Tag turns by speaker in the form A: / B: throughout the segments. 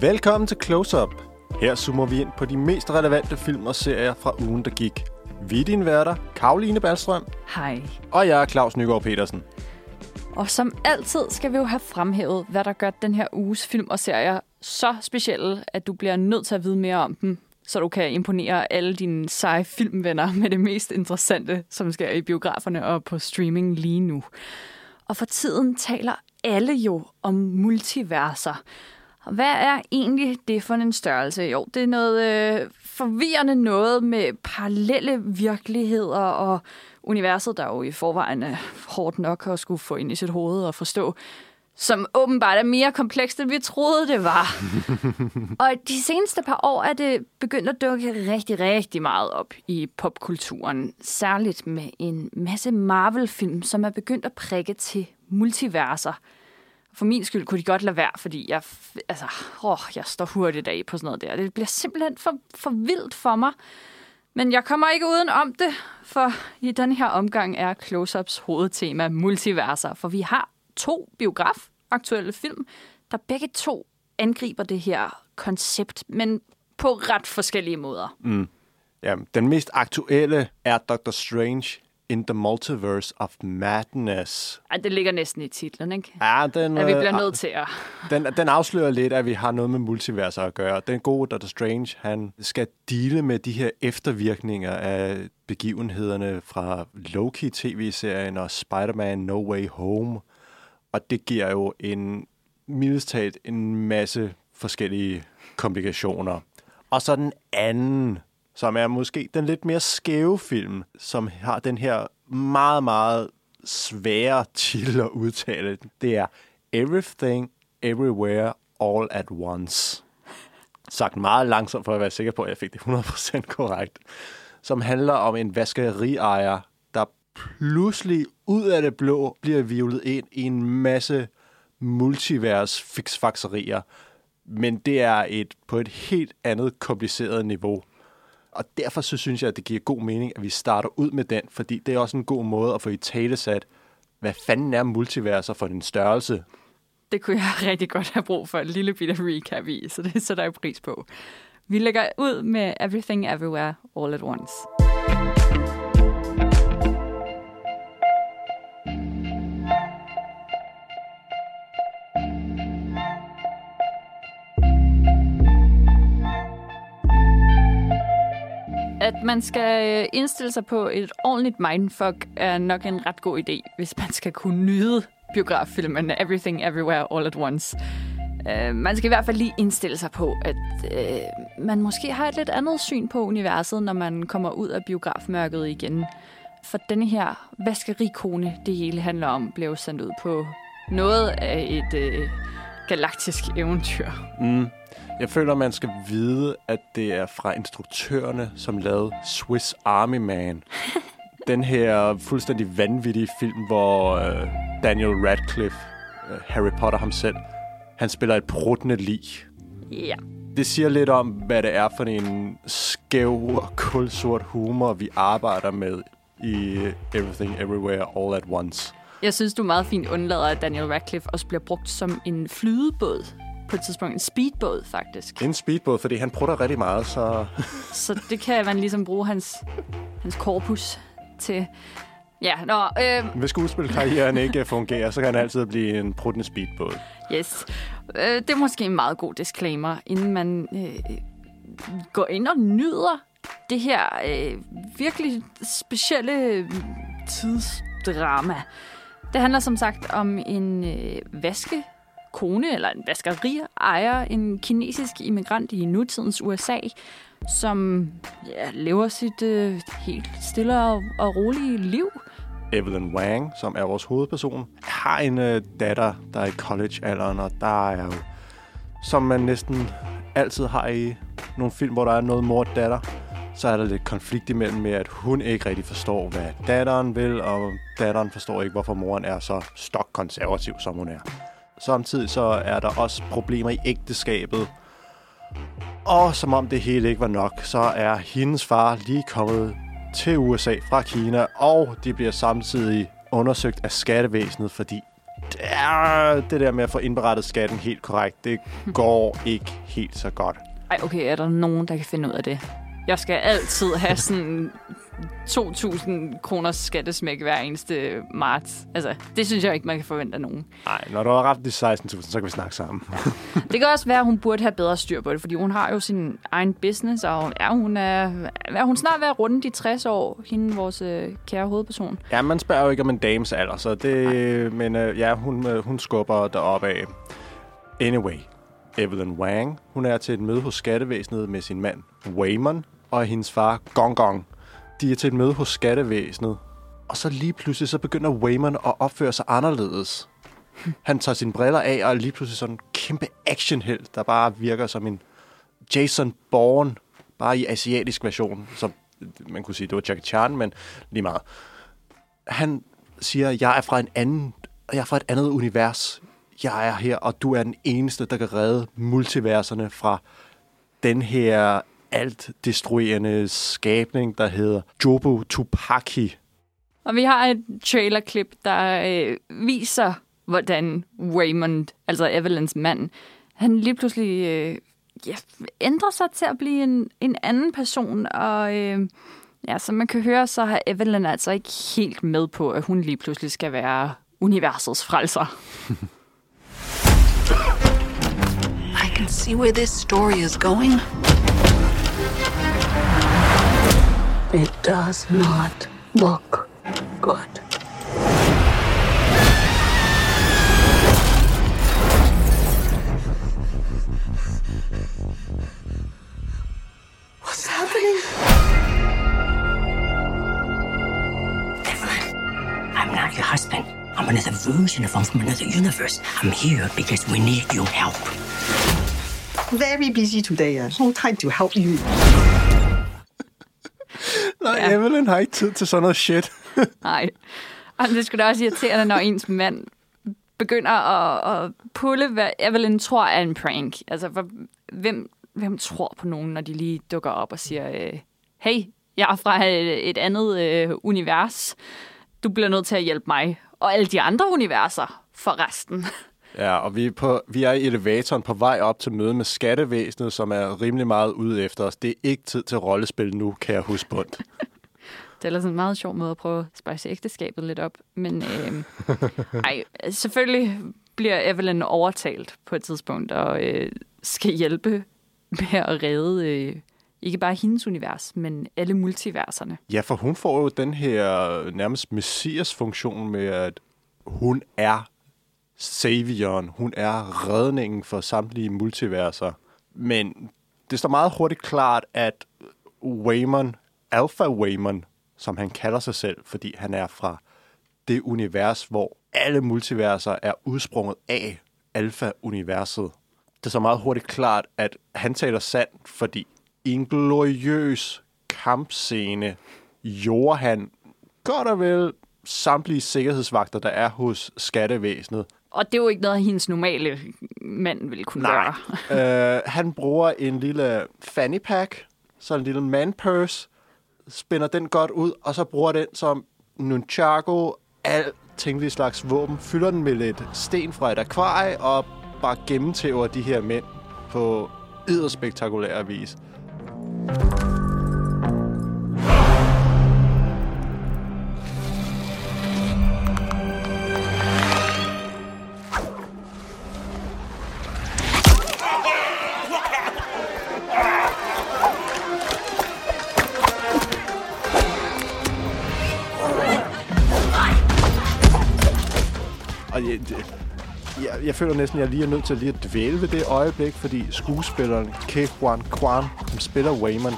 A: Velkommen til Close Up. Her zoomer vi ind på de mest relevante film og serier fra ugen, der gik. Vi er dine værter, Karoline Ballstrøm,
B: Hej.
A: og jeg er Claus Nygaard Petersen.
B: Og som altid skal vi jo have fremhævet, hvad der gør den her uges film og serier så specielle, at du bliver nødt til at vide mere om dem, så du kan imponere alle dine seje filmvenner med det mest interessante, som sker i biograferne og på streaming lige nu. Og for tiden taler alle jo om multiverser. Og hvad er egentlig det for en størrelse? Jo, det er noget øh, forvirrende noget med parallelle virkeligheder og universet, der jo i forvejen er hårdt nok at skulle få ind i sit hoved og forstå, som åbenbart er mere komplekst, end vi troede, det var. og de seneste par år er det begyndt at dukke rigtig, rigtig meget op i popkulturen. Særligt med en masse Marvel-film, som er begyndt at prikke til multiverser. For min skyld kunne de godt lade være, fordi jeg, altså, åh, jeg står hurtigt af på sådan noget der. Det bliver simpelthen for, for vildt for mig. Men jeg kommer ikke uden om det, for i den her omgang er Close-Ups hovedtema multiverser. For vi har to biograf-aktuelle film, der begge to angriber det her koncept, men på ret forskellige måder. Mm.
A: Ja, den mest aktuelle er Doctor Strange in the Multiverse of Madness.
B: Ej, det ligger næsten i titlen, ikke?
A: Ja, den,
B: At vi
A: øh,
B: bliver nødt til at...
A: den, den afslører lidt, at vi har noget med multiverser at gøre. Den gode Doctor Strange, han skal dele med de her eftervirkninger af begivenhederne fra Loki-tv-serien og Spider-Man No Way Home. Og det giver jo en, mildest talt, en masse forskellige komplikationer. Og så den anden, som er måske den lidt mere skæve film, som har den her meget, meget svære titel at udtale. Det er Everything, Everywhere, All at Once. Sagt meget langsomt for at være sikker på, at jeg fik det 100% korrekt. Som handler om en vaskeriejer, der pludselig ud af det blå bliver vivlet ind i en masse multivers fiksfakserier. Men det er et på et helt andet kompliceret niveau. Og derfor så synes jeg, at det giver god mening, at vi starter ud med den, fordi det er også en god måde at få i tale sat, hvad fanden er multiverser for en størrelse?
B: Det kunne jeg rigtig godt have brug for en lille bitte recap i, så det sætter jeg pris på. Vi lægger ud med Everything Everywhere All at Once. At man skal øh, indstille sig på et ordentligt mindfuck er nok en ret god idé, hvis man skal kunne nyde biograffilmen Everything Everywhere All at Once. Uh, man skal i hvert fald lige indstille sig på, at uh, man måske har et lidt andet syn på universet, når man kommer ud af biografmørket igen. For denne her vaskerikone, det hele handler om, blev sendt ud på noget af et uh, galaktisk eventyr.
A: Mm. Jeg føler, man skal vide, at det er fra instruktørerne, som lavede Swiss Army Man. Den her fuldstændig vanvittige film, hvor øh, Daniel Radcliffe, øh, Harry Potter ham selv, han spiller et pruttende lig.
B: Ja.
A: Det siger lidt om, hvad det er for en skæv og kulsort humor, vi arbejder med i Everything Everywhere All at Once.
B: Jeg synes, du meget fint undlader, at Daniel Radcliffe også bliver brugt som en flydebåd på et tidspunkt. En speedbåd, faktisk.
A: En speedbåd, fordi han prutter rigtig meget, så
B: Så det kan man ligesom bruge hans, hans korpus til. Ja, nå, øh,
A: hvis skuespilkarrieren ikke fungerer, så kan han altid blive en pruttende speedbåd.
B: yes. Øh, det er måske en meget god disclaimer, inden man øh, går ind og nyder det her øh, virkelig specielle øh, tidsdrama. Det handler som sagt om en øh, vaske kone eller en vaskeri-ejer, en kinesisk immigrant i nutidens USA, som ja, lever sit øh, helt stille og, og rolige liv.
A: Evelyn Wang, som er vores hovedperson, har en øh, datter, der er i college-alderen, og der er jo, som man næsten altid har i nogle film, hvor der er noget mor og datter, så er der lidt konflikt imellem med, at hun ikke rigtig forstår, hvad datteren vil, og datteren forstår ikke, hvorfor moren er så stokkonservativ, som hun er. Samtidig så er der også problemer i ægteskabet, og som om det hele ikke var nok, så er hendes far lige kommet til USA fra Kina, og de bliver samtidig undersøgt af skattevæsenet, fordi det der med at få indberettet skatten helt korrekt, det går ikke helt så godt.
B: Ej, okay, er der nogen, der kan finde ud af det? Jeg skal altid have sådan 2.000 kroners skattesmæk hver eneste marts. Altså, det synes jeg ikke, man kan forvente af nogen.
A: Nej, når du har ramt de 16.000, så kan vi snakke sammen.
B: Det kan også være, at hun burde have bedre styr på det, fordi hun har jo sin egen business, og ja, hun er, er hun snart ved at runde de 60 år, hende vores øh, kære hovedperson.
A: ja, man spørger jo ikke om en dames alder, så det, men øh, ja, hun, øh, hun skubber deroppe af. Anyway, Evelyn Wang, hun er til et møde hos skattevæsenet med sin mand Waymon og hendes far Gong Gong. De er til et møde hos skattevæsenet, og så lige pludselig så begynder Wayman at opføre sig anderledes. Han tager sine briller af og er lige pludselig sådan en kæmpe actionhelt, der bare virker som en Jason Bourne, bare i asiatisk version. Så man kunne sige, det var Jackie Chan, men lige meget. Han siger, jeg er fra en anden, jeg er fra et andet univers. Jeg er her, og du er den eneste, der kan redde multiverserne fra den her alt destruerende skabning, der hedder Jobu Tupaki.
B: Og vi har et trailerklip, der øh, viser, hvordan Raymond, altså Evelyns mand, han lige pludselig øh, ja, ændrer sig til at blive en, en anden person. Og øh, ja, som man kan høre, så har Evelyn altså ikke helt med på, at hun lige pludselig skal være universets frelser.
C: I can see where this story is going. It does not look good. What's happening?
D: Evelyn, I'm not your husband. I'm another version of him from another universe. I'm here because we need your help.
E: Very busy today. Uh. No time to help you.
A: Nej, ja. Evelyn har ikke tid til sådan noget shit.
B: Nej. Og det skulle da også irriterende, når ens mand begynder at, at pulle, hvad Evelyn tror er en prank. Altså, for, hvem, hvem tror på nogen, når de lige dukker op og siger, øh, hey, jeg er fra et, et andet øh, univers. Du bliver nødt til at hjælpe mig. Og alle de andre universer for resten.
A: Ja, og vi er, på, vi er i elevatoren på vej op til møde med skattevæsenet, som er rimelig meget ude efter os. Det er ikke tid til rollespil nu, kan jeg huske på.
B: Det er ellers en meget sjov måde at prøve at spejse ægteskabet lidt op. Men øh, ej, selvfølgelig bliver Evelyn overtalt på et tidspunkt og øh, skal hjælpe med at redde øh, ikke bare hendes univers, men alle multiverserne.
A: Ja, for hun får jo den her nærmest messias-funktion med, at hun er savioren. Hun er redningen for samtlige multiverser. Men det står meget hurtigt klart, at Waymon, Alpha Waymon, som han kalder sig selv, fordi han er fra det univers, hvor alle multiverser er udsprunget af Alpha-universet. Det står meget hurtigt klart, at han taler sandt, fordi i en gloriøs kampscene gjorde han godt og vel samtlige sikkerhedsvagter, der er hos skattevæsenet.
B: Og det er jo ikke noget, hendes normale mand ville kunne
A: Nej.
B: gøre.
A: øh, han bruger en lille fanny pack, så en lille man purse, spænder den godt ud, og så bruger den som nunchaku, alt tænkelige slags våben, fylder den med lidt sten fra et akvarie, og bare gennemtæver de her mænd på yderspektakulær vis. Og føler næsten, at jeg lige er nødt til lige at dvæle ved det øjeblik, fordi skuespilleren Ke Quan Kwan, som spiller Wayman,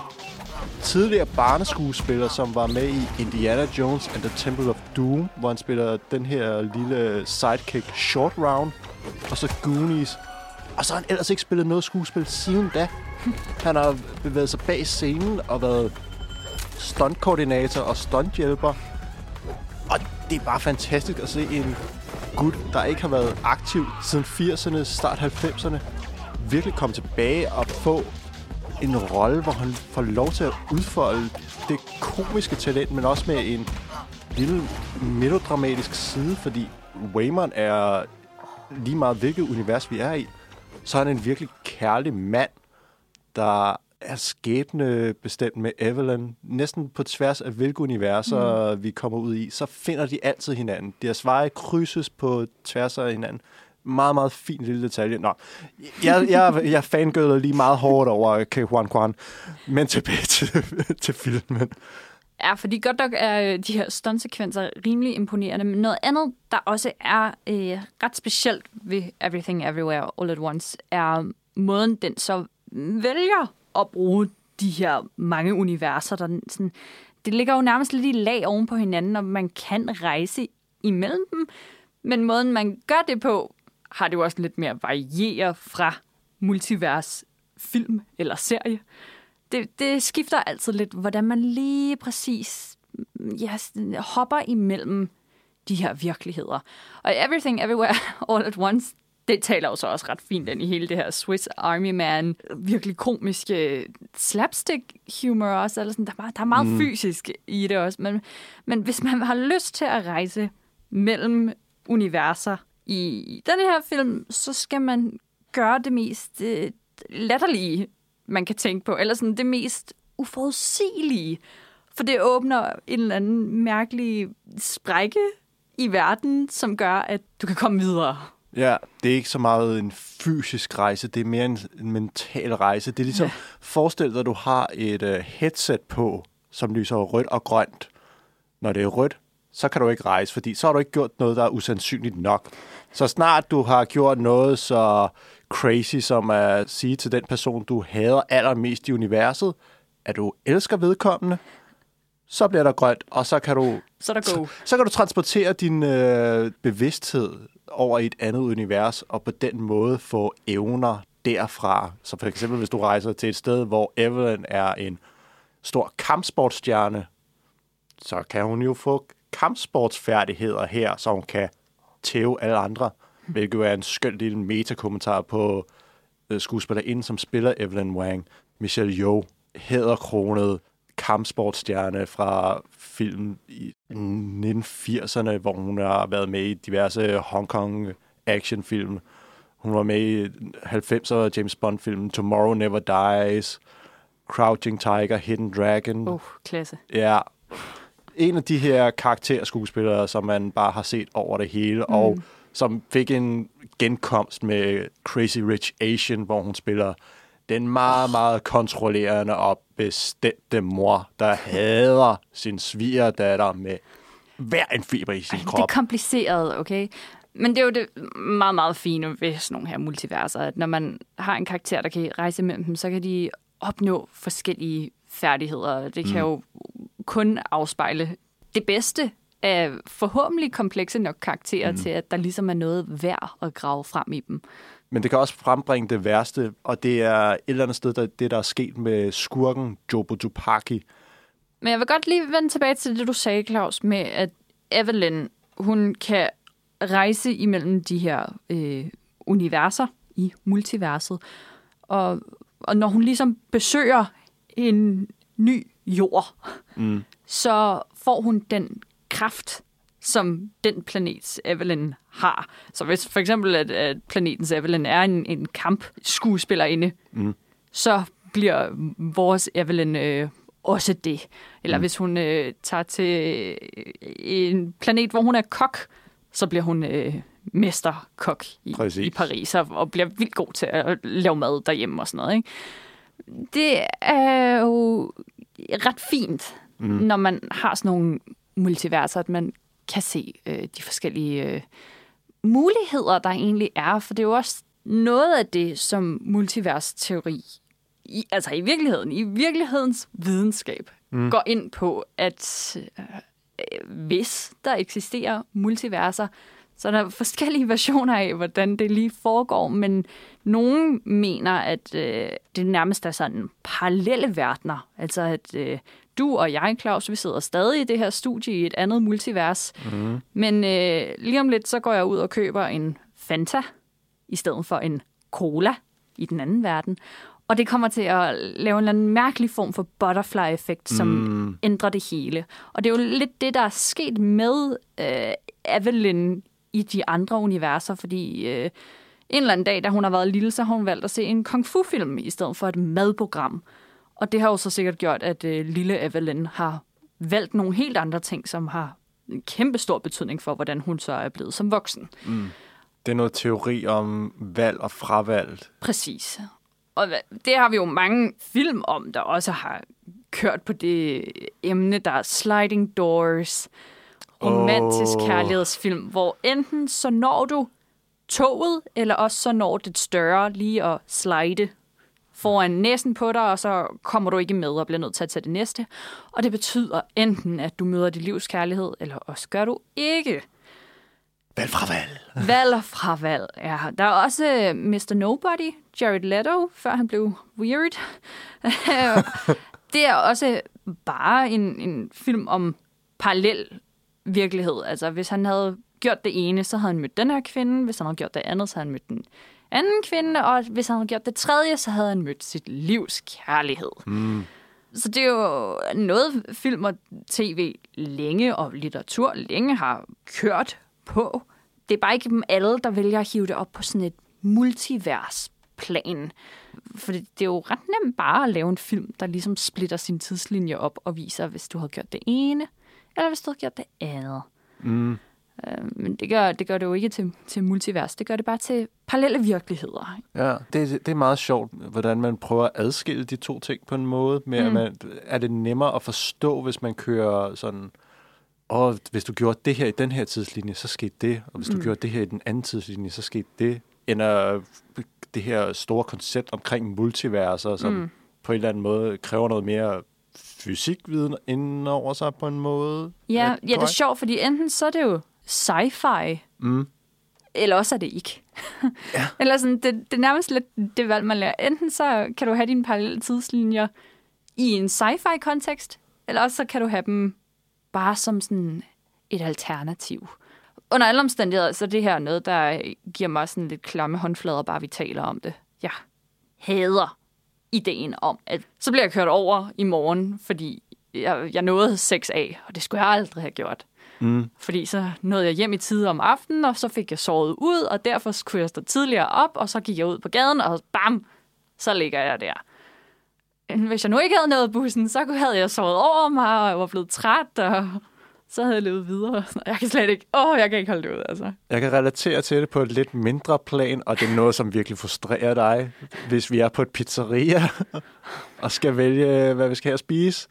A: tidligere barneskuespiller, som var med i Indiana Jones and the Temple of Doom, hvor han spiller den her lille sidekick Short Round, og så Goonies. Og så har han ellers ikke spillet noget skuespil siden da. Han har bevæget sig bag scenen og været stuntkoordinator og stunthjælper. Og det er bare fantastisk at se en gut, der ikke har været aktiv siden 80'erne, start 90'erne, virkelig komme tilbage og få en rolle, hvor han får lov til at udfolde det komiske talent, men også med en lille melodramatisk side, fordi Waymon er lige meget hvilket univers vi er i, så er han en virkelig kærlig mand, der er skæbne bestemt med Evelyn. Næsten på tværs af hvilke universer mm. vi kommer ud i, så finder de altid hinanden. Deres veje krydses på tværs af hinanden. Meget, meget fin lille detalje. Nå, jeg, jeg, jeg fangøder lige meget hårdt over Ke Huan Kwan, men tilbage til, til filmen.
B: Ja, fordi godt nok er øh, de her stuntsekvenser rimelig imponerende, men noget andet, der også er øh, ret specielt ved Everything Everywhere All at Once, er måden, den så vælger at bruge de her mange universer. Der sådan, det ligger jo nærmest lidt i lag oven på hinanden, og man kan rejse imellem dem, men måden, man gør det på, har det jo også lidt mere variere fra multivers film eller serie det, det skifter altid lidt, hvordan man lige præcis ja, hopper imellem de her virkeligheder. Og Everything Everywhere All at Once, det taler jo så også ret fint ind i hele det her Swiss Army Man, virkelig komiske slapstick humor også, eller sådan, der, er, der er meget mm. fysisk i det også, men, men hvis man har lyst til at rejse mellem universer i den her film, så skal man gøre det mest øh, latterlige man kan tænke på, eller sådan det mest uforudsigelige. For det åbner en eller anden mærkelig sprække i verden, som gør, at du kan komme videre.
A: Ja, det er ikke så meget en fysisk rejse, det er mere en, en mental rejse. Det er ligesom, ja. forestil dig, at du har et uh, headset på, som lyser rødt og grønt. Når det er rødt, så kan du ikke rejse, fordi så har du ikke gjort noget, der er usandsynligt nok. Så snart du har gjort noget så crazy som at sige til den person, du hader allermest i universet, at du elsker vedkommende, så bliver der grønt, og så kan du,
B: så, der
A: så, så kan du transportere din øh, bevidsthed over i et andet univers, og på den måde få evner derfra. Så for eksempel, hvis du rejser til et sted, hvor Evelyn er en stor kampsportstjerne, så kan hun jo få kampsportsfærdigheder her, så hun kan tæve alle andre hvilket jo er en skøn lille metakommentar på øh, skuespillerinden, som spiller Evelyn Wang, Michelle Yeoh, hæderkronet kampsportstjerne fra film i 1980'erne, hvor hun har været med i diverse Hongkong actionfilm. Hun var med i 90'er James Bond-filmen Tomorrow Never Dies, Crouching Tiger, Hidden Dragon.
B: Uh, klasse.
A: Ja. En af de her karakterskuespillere, som man bare har set over det hele, mm. og som fik en genkomst med Crazy Rich Asian, hvor hun spiller den meget, meget kontrollerende og bestemte mor, der hader sin svigerdatter med hver en fiber i sin Ej, krop.
B: Det er kompliceret, okay? Men det er jo det meget, meget fine ved sådan nogle her multiverser, at når man har en karakter, der kan rejse mellem dem, så kan de opnå forskellige færdigheder. Det kan mm. jo kun afspejle det bedste af forhåbentlig komplekse nok karakterer mm. til, at der ligesom er noget værd at grave frem i dem.
A: Men det kan også frembringe det værste, og det er et eller andet sted, der, det der er sket med skurken Jobo Tupaki.
B: Men jeg vil godt lige vende tilbage til det, du sagde, Claus, med at Evelyn, hun kan rejse imellem de her øh, universer i multiverset. Og, og når hun ligesom besøger en ny jord, mm. så får hun den kraft, som den planets Evelyn har. Så hvis for eksempel, at, at planetens Evelyn er en, en kampskuespillerinde, mm. så bliver vores Evelyn øh, også det. Eller mm. hvis hun øh, tager til øh, en planet, hvor hun er kok, så bliver hun øh, mesterkok i, i Paris og, og bliver vildt god til at lave mad derhjemme og sådan noget. Ikke? Det er jo ret fint, mm. når man har sådan nogle multiverser, at man kan se øh, de forskellige øh, muligheder, der egentlig er. For det er jo også noget af det, som multiversteori, i, altså i virkeligheden, i virkelighedens videnskab, mm. går ind på, at øh, hvis der eksisterer multiverser, så er der forskellige versioner af, hvordan det lige foregår, men nogen mener, at øh, det nærmest er sådan parallelle verdener. Altså at øh, du og jeg, Claus, vi sidder stadig i det her studie i et andet multivers. Mm. Men øh, lige om lidt, så går jeg ud og køber en Fanta i stedet for en cola i den anden verden. Og det kommer til at lave en eller anden mærkelig form for butterfly-effekt, som mm. ændrer det hele. Og det er jo lidt det, der er sket med øh, Evelyn i de andre universer, fordi øh, en eller anden dag, da hun har været lille, så har hun valgt at se en kung fu-film i stedet for et madprogram. Og det har jo så sikkert gjort, at øh, lille Evelyn har valgt nogle helt andre ting, som har en kæmpe stor betydning for, hvordan hun så er blevet som voksen.
A: Mm. Det er noget teori om valg og fravalg.
B: Præcis. Og det har vi jo mange film om, der også har kørt på det emne, der er Sliding Doors, romantisk oh. kærlighedsfilm, hvor enten så når du toget, eller også så når det større lige at slide foran næsen på dig, og så kommer du ikke med og bliver nødt til at tage det næste. Og det betyder enten, at du møder dit livs kærlighed, eller også gør du ikke.
A: Valg fravalg.
B: Valg og fravalg, ja. Der er også øh, Mr. Nobody, Jared Leto, før han blev weird. det er også bare en, en film om parallel virkelighed. Altså, hvis han havde gjort det ene, så havde han mødt den her kvinde. Hvis han havde gjort det andet, så havde han mødt den anden kvinde. Og hvis han havde gjort det tredje, så havde han mødt sit livs kærlighed.
A: Mm.
B: Så det er jo noget, film og tv længe, og litteratur længe har kørt på. Det er bare ikke dem alle, der vælger at hive det op på sådan et multivers-plan. For det er jo ret nemt bare at lave en film, der ligesom splitter sin tidslinje op og viser, hvis du har gjort det ene, eller hvis du har gjort det andet.
A: Mm.
B: Øh, Men det gør, det gør det jo ikke til, til multivers. Det gør det bare til parallelle virkeligheder.
A: Ja, det, det er meget sjovt, hvordan man prøver at adskille de to ting på en måde. Med, mm. at man, er det nemmere at forstå, hvis man kører sådan... Og hvis du gjorde det her i den her tidslinje, så skete det. Og hvis du
B: Mm.
A: gjorde det her i den anden tidslinje, så skete det. End at det her store koncept omkring multiverser, som mm. På en eller anden måde kræver noget mere fysikviden inden over sig på en måde.
B: Ja, ja, det er sjovt, fordi enten så er det jo sci-fi,
A: Mm.
B: eller også er det ikke. Ja. eller sådan, det, det er nærmest lidt det valg, man lærer. Enten så kan du have dine parallelle tidslinjer i en sci-fi kontekst, eller også så kan du have dem bare som sådan et alternativ. Under alle omstændigheder, så er det her noget, der giver mig sådan lidt klamme håndflader, bare vi taler om det. Jeg hader ideen om, at så bliver jeg kørt over i morgen, fordi jeg, jeg nåede 6 af, og det skulle jeg aldrig have gjort.
A: Mm.
B: Fordi så nåede jeg hjem i tide om aftenen, og så fik jeg sovet ud, og derfor kunne jeg stå tidligere op, og så gik jeg ud på gaden, og bam, så ligger jeg der. Hvis jeg nu ikke havde nået bussen, så havde jeg sovet over mig, og jeg var blevet træt, og så havde jeg levet videre. Jeg kan slet ikke, åh, jeg kan ikke holde det ud, altså.
A: Jeg kan relatere til det på et lidt mindre plan, og det er noget, som virkelig frustrerer dig, hvis vi er på et pizzeria og skal vælge, hvad vi skal have at spise.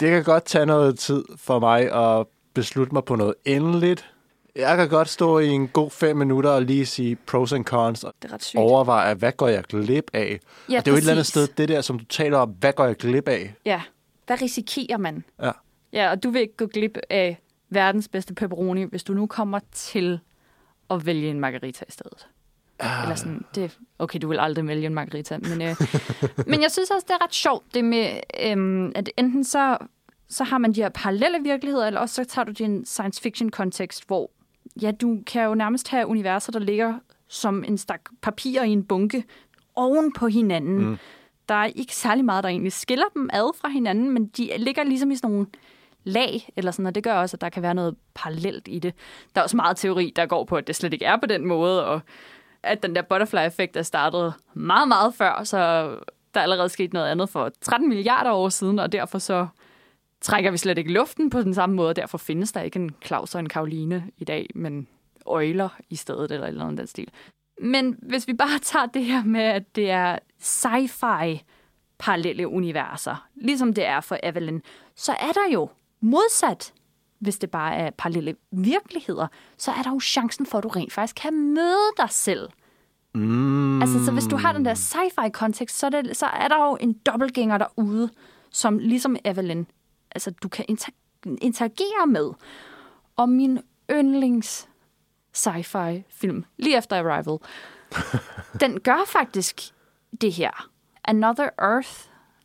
A: Det kan godt tage noget tid for mig at beslutte mig på noget endeligt. Jeg kan godt stå i en god fem minutter og lige sige pros and cons, og
B: Det er ret sygt.
A: overveje, hvad går jeg glip af?
B: Ja,
A: og det er jo et eller andet
B: præcis.
A: sted, det der, som du taler om, hvad går jeg glip af?
B: Ja, hvad risikerer man?
A: Ja.
B: Ja, og du vil ikke gå glip af verdens bedste pepperoni, hvis du nu kommer til at vælge en margarita i stedet.
A: Ah.
B: Eller sådan, det, okay, du vil aldrig vælge en margarita, men, øh, men jeg synes også, det er ret sjovt, det med, øhm, at enten så, så har man de her parallelle virkeligheder, eller også så tager du din science fiction kontekst, hvor ja, du kan jo nærmest have universer, der ligger som en stak papir i en bunke oven på hinanden. Mm. Der er ikke særlig meget, der egentlig skiller dem ad fra hinanden, men de ligger ligesom i sådan nogle lag, eller sådan, og det gør også, at der kan være noget parallelt i det. Der er også meget teori, der går på, at det slet ikke er på den måde, og at den der butterfly-effekt er startet meget, meget før, så der er allerede sket noget andet for 13 milliarder år siden, og derfor så trækker vi slet ikke luften på den samme måde, og derfor findes der ikke en Claus og en Karoline i dag, men øjler i stedet, eller eller andet den stil. Men hvis vi bare tager det her med, at det er sci-fi parallelle universer, ligesom det er for Evelyn, så er der jo modsat, hvis det bare er parallelle virkeligheder, så er der jo chancen for, at du rent faktisk kan møde dig selv.
A: Mm.
B: Altså, så hvis du har den der sci-fi kontekst, så er, det, så er der jo en dobbeltgænger derude, som ligesom Evelyn, altså du kan inter- interagere med. Og min yndlings sci-fi film, lige efter Arrival, den gør faktisk det her. Another Earth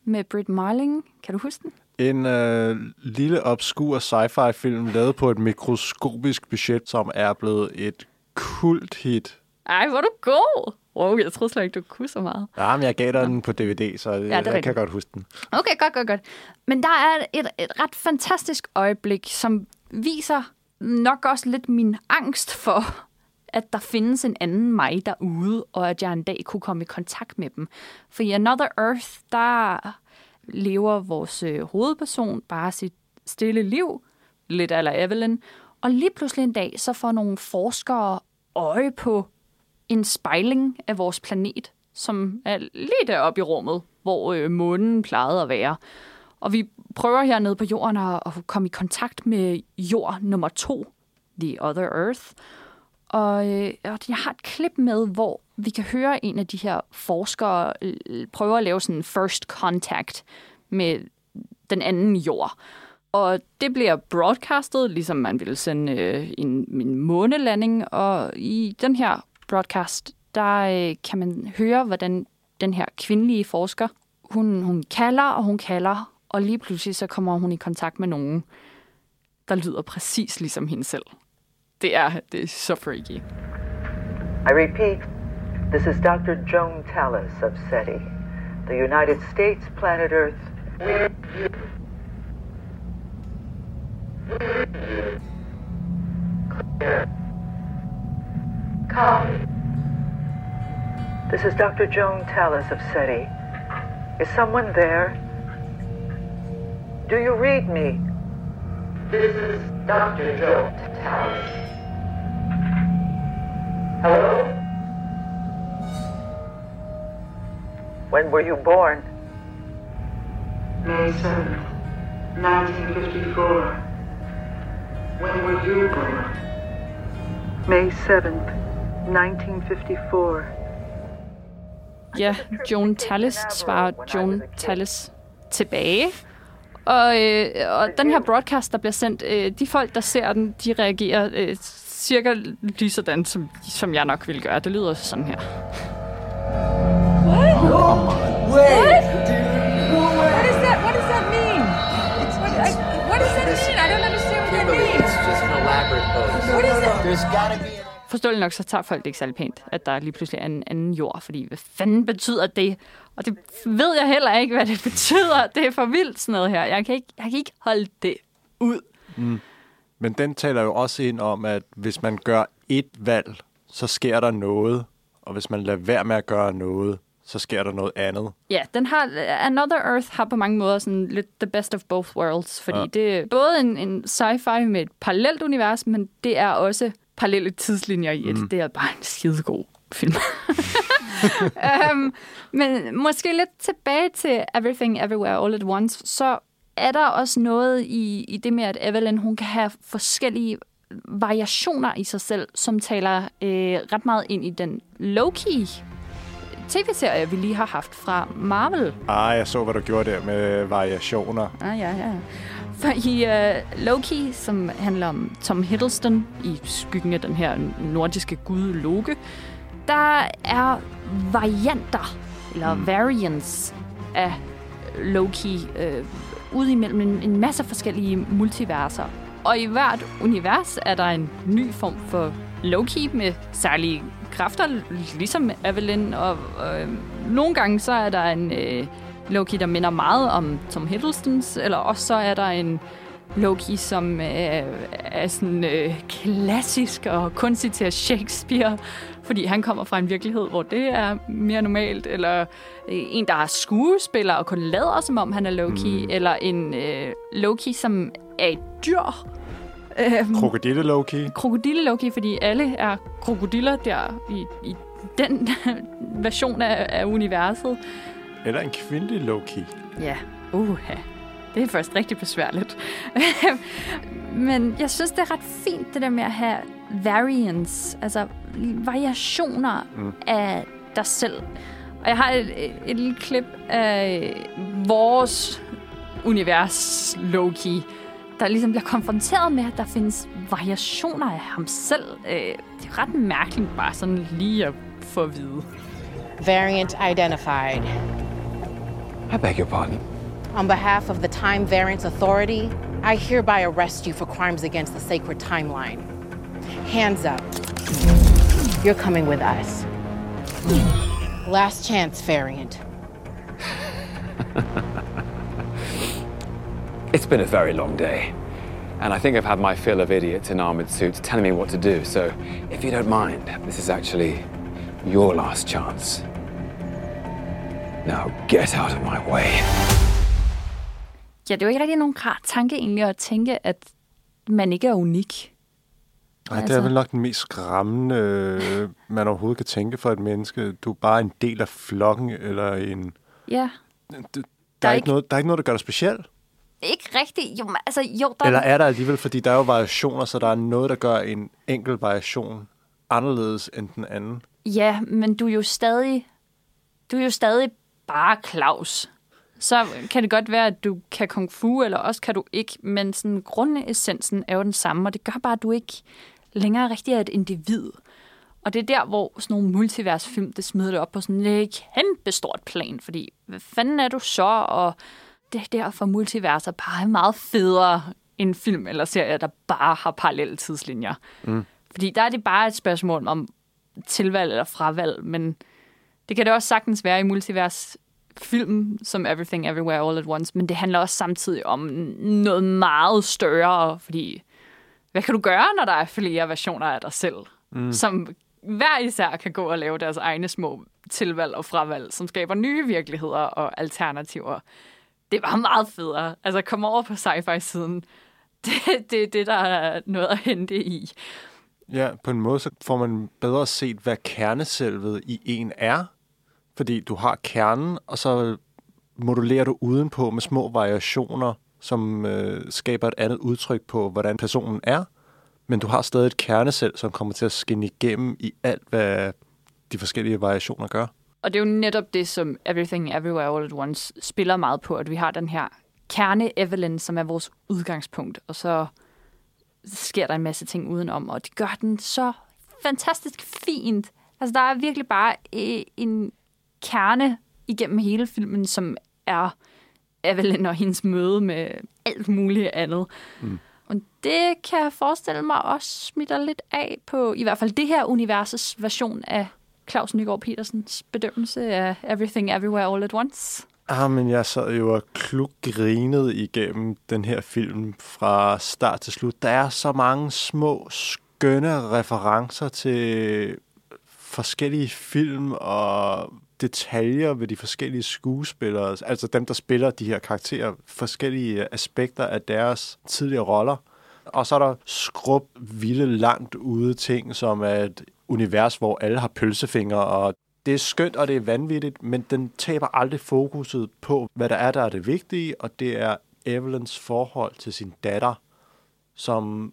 B: med Britt Marling. Kan du huske den?
A: En øh, lille obskur sci-fi film lavet på et mikroskopisk budget, som er blevet et kult hit
B: Ej, hvor er du god. Wow, jeg troede slet ikke, du kunne så meget.
A: Ja, men jeg gav dig den på DVD, så ja,
B: er
A: jeg
B: rigtigt.
A: kan godt huske den.
B: Okay, godt, godt, godt. Men der er et, et ret fantastisk øjeblik, som viser nok også lidt min angst for, at der findes en anden mig derude, og at jeg en dag kunne komme i kontakt med dem. For i Another Earth, der lever vores øh, hovedperson bare sit stille liv, lidt eller Evelyn, og lige pludselig en dag, så får nogle forskere øje på en spejling af vores planet, som er lige deroppe i rummet, hvor øh, månen plejede at være. Og vi prøver hernede på jorden at, at komme i kontakt med jord nummer to, The Other Earth. Og, øh, og jeg har et klip med, hvor vi kan høre en af de her forskere øh, prøve at lave sådan en first contact med den anden jord. Og det bliver broadcastet, ligesom man ville sende øh, en, en månelanding. Og i den her broadcast, der øh, kan man høre, hvordan den her kvindelige forsker, hun, hun kalder og hun kalder, og lige pludselig så kommer hun i kontakt med nogen, der lyder præcis ligesom hende selv. Det er, det er så freaky.
F: I repeat, this is Dr. Joan Tallis of SETI, the United States, planet Earth. Copy. This is Dr. Joan Tallis of SETI. Is someone there? Do you read me? This is Dr. Joan Tallis. Hello? When were you born?
G: May 7th, 1954. When were you born?
F: May 7th, 1954.
B: Ja, Joan Tallis svarer Joan Tallis tilbage. Og, øh, og den her broadcast, der bliver sendt, øh, de folk, der ser den, de reagerer øh, cirka lige sådan, som, som jeg nok ville gøre. Det lyder sådan her.
H: What? What? What does that? What does that mean? It's what? I, what does that mean? I don't understand what that means.
I: it's just an elaborate pose.
H: What is it?
I: There's gotta be
B: Forståeligt nok, så tager folk det ikke særlig pænt, at der lige pludselig er en anden jord, fordi hvad fanden betyder det? Og det ved jeg heller ikke, hvad det betyder. Det er for vildt sådan noget her. Jeg kan ikke, jeg kan ikke holde det ud.
A: Men den taler jo også ind om, at hvis man gør et valg, så sker der noget. Og hvis man lader være med at gøre noget, så sker der noget andet.
B: Ja, den har, Another Earth har på mange måder sådan lidt the best of both worlds, fordi
A: ja.
B: det er både en, en sci-fi med et parallelt univers, men det er også parallelle tidslinjer i et. Mm. Det er bare en skidegod film. um, men måske lidt tilbage til Everything Everywhere All at Once, så er der også noget i, i det med, at Evelyn hun kan have forskellige variationer i sig selv, som taler øh, ret meget ind i den low-key tv-serie, vi lige har haft fra Marvel.
A: Ah, jeg så, hvad du gjorde der med variationer.
B: Ah, ja, ja. For i uh, Loki, som handler om Tom Hiddleston i skyggen af den her nordiske gud Loke, der er varianter, eller mm. variants af Loki, øh, ude imellem en, en masse forskellige multiverser. Og i hvert univers er der en ny form for Loki med særlige kræfter, ligesom Evelyn. Og øh, nogle gange så er der en øh, Loki, der minder meget om Tom Hiddlestons, eller også så er der en Loki, som øh, er sådan øh, klassisk og kun citerer Shakespeare, fordi han kommer fra en virkelighed, hvor det er mere normalt, eller øh, en, der er skuespiller og kun lader, som om han er Loki, mm. eller en øh, Loki, som er et dyr. Øhm,
A: Krokodille Loki.
B: krokodille Loki, fordi alle er krokodiller der i, i den version af, af universet.
A: Eller en kvindelig Loki.
B: Ja, uha. Det er først rigtig besværligt. Men jeg synes, det er ret fint, det der med at have variants, altså variationer mm. af dig selv. Og jeg har et, et, et lille klip af vores univers, Loki, der ligesom bliver konfronteret med, at der findes variationer af ham selv. Øh, Det er ret mærkeligt bare sådan lige at få at vide.
J: Variant identified.
I: I beg your pardon.
J: On behalf of the Time Variance Authority, I hereby arrest you for crimes against the sacred timeline. Hands up. you're coming with us. Last chance variant.
I: It's been a very long day, and I think I've had my fill of idiots in armored suits telling me what to do, so if you don't mind, this is actually your last chance. Now get out of my way.
B: Ja, det er jo ikke rigtig nogen rar tanke egentlig at tænke, at man ikke er unik.
A: Nej, det
B: Altså-
A: er vel nok den mest skræmmende, øh, man overhovedet kan tænke for et menneske. Du er bare en del af flokken, eller en...
B: Ja,
A: Der,
B: Der
A: der,
B: er ikke-
A: noget, der er ikke noget, der gør dig speciel.
B: ikke rigtigt. Jo, altså, jo, der
A: Eller er der alligevel, fordi der er jo variationer, så der er noget, der gør en enkelt variation anderledes end den anden.
B: Ja, men du er jo stadig, du er jo stadig bare Claus. Så kan det godt være, at du kan kung fu, eller også kan du ikke, men sådan grundessensen er jo den samme, og det gør bare, at du ikke længere rigtig er et individ. Og det er der, hvor sådan nogle multiversfilm, det smider det op på sådan et kæmpe stort plan, fordi hvad fanden er du så? Og det er derfor multiverser bare er meget federe end film eller serier, der bare har parallelle tidslinjer. Mm. Fordi der er det bare et spørgsmål om tilvalg eller fravalg, men det kan det også sagtens være i multivers film som Everything Everywhere All at Once, men det handler også samtidig om noget meget større, fordi hvad kan du gøre, når der er flere versioner af dig selv, mm. som hver især kan gå og lave deres egne små tilvalg og fravalg, som skaber nye virkeligheder og alternativer. Det var meget federe. Altså, kom over på sci-fi-siden. Det er det, det, der er noget at hente i.
A: Ja, på en måde så får man bedre set, hvad kerneselvet i en er. Fordi du har kernen, og så modulerer du udenpå med små variationer, som øh, skaber et andet udtryk på, hvordan personen er. Men du har stadig et kernesel, som kommer til at skinne igennem i alt, hvad de forskellige variationer gør.
B: Og det er jo netop det, som Everything Everywhere All at Once spiller meget på, at vi har den her kerne Evelyn, som er vores udgangspunkt, og så sker der en masse ting udenom, og det gør den så fantastisk fint. Altså, der er virkelig bare øh, en kerne igennem hele filmen, som er Evelyn og hendes møde med alt muligt andet. Mm. Og det kan jeg forestille mig også smitter lidt af på, i hvert fald det her universets version af Claus Nygaard Petersens bedømmelse af Everything Everywhere All at Once.
A: Ah, men jeg sad jo og klugrinede igennem den her film fra start til slut. Der er så mange små, skønne referencer til forskellige film og detaljer ved de forskellige skuespillere, altså dem, der spiller de her karakterer, forskellige aspekter af deres tidligere roller. Og så er der skrub vilde langt ude ting, som er et univers, hvor alle har pølsefingre, og det er skønt, og det er vanvittigt, men den taber aldrig fokuset på, hvad der er, der er det vigtige, og det er Evelyns forhold til sin datter, som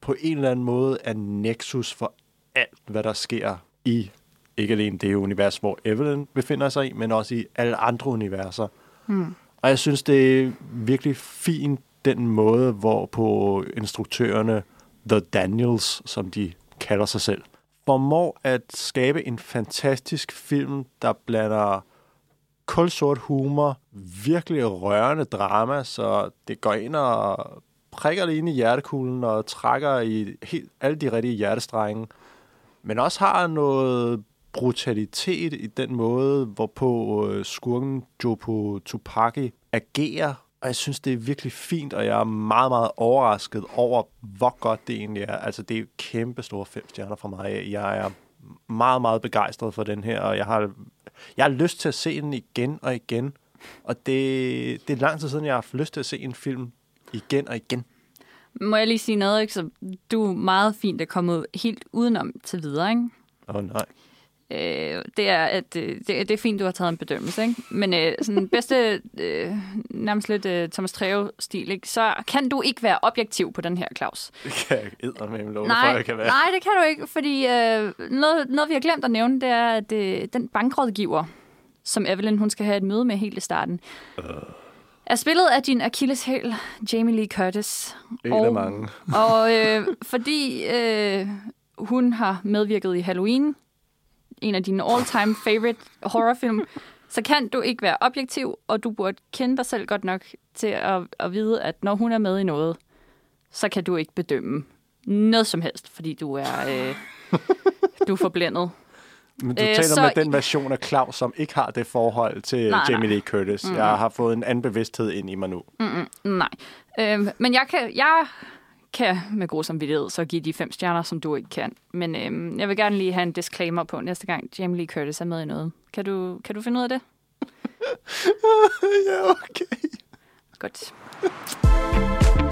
A: på en eller anden måde er nexus for alt, hvad der sker i ikke alene det univers, hvor Evelyn befinder sig i, men også i alle andre universer.
B: Hmm.
A: Og jeg synes, det er virkelig fint, den måde, hvorpå instruktørerne, The Daniels, som de kalder sig selv, formår at skabe en fantastisk film, der blander kulsort humor, virkelig rørende drama, så det går ind og prikker det ind i hjertekuglen og trækker i helt, alle de rigtige hjertestrenge, men også har noget brutalitet i den måde, hvorpå øh, skurken Jopo Tupaki agerer. Og jeg synes, det er virkelig fint, og jeg er meget, meget overrasket over, hvor godt det egentlig er. Altså, det er kæmpe store fem stjerner fra mig. Jeg er meget, meget begejstret for den her, og jeg har, jeg har lyst til at se den igen og igen. Og det, det er lang tid siden, jeg har haft lyst til at se en film igen og igen.
B: Må jeg lige sige noget, ikke? Så du er meget fint er kommet helt udenom til videre, ikke?
A: Åh oh, nej.
B: Øh, det er, at øh, det, det er fint, du har taget en bedømmelse, ikke? Men øh, sådan bedste, øh, nærmest lidt øh, Thomas Treve-stil, ikke? Så kan du ikke være objektiv på den her, Claus.
A: Det kan jeg ikke med lov
B: Nej,
A: for, jeg kan være.
B: nej, det kan du ikke, fordi øh, noget, noget, vi har glemt at nævne, det er, at øh, den bankrådgiver, som Evelyn hun skal have et møde med helt i starten,
A: Uh.
B: Er spillet af din Achilles-hæl, Jamie Lee Curtis.
A: En
B: og,
A: af mange.
B: og øh, fordi øh, hun har medvirket i Halloween, en af dine all-time favorite horrorfilm, så kan du ikke være objektiv, og du burde kende dig selv godt nok til at, at vide, at når hun er med i noget, så kan du ikke bedømme noget som helst, fordi du er... Øh, Du er forblændet.
A: Men du
B: Øh,
A: øh, taler
B: så
A: med den version af Claus, som ikke har det forhold til
B: Nej,
A: Jamie. Lee Curtis.
B: Mm.
A: Jeg har fået en anden bevidsthed ind i mig nu.
B: Mm-mm, nej. Øhm, men jeg kan, jeg kan med god samvittighed så give de fem stjerner, som du ikke kan. Men øhm, jeg vil gerne lige have en disclaimer på næste gang Jamie Lee Curtis er med i noget. Kan du, kan du finde ud af det?
A: ja, okay.
B: Godt.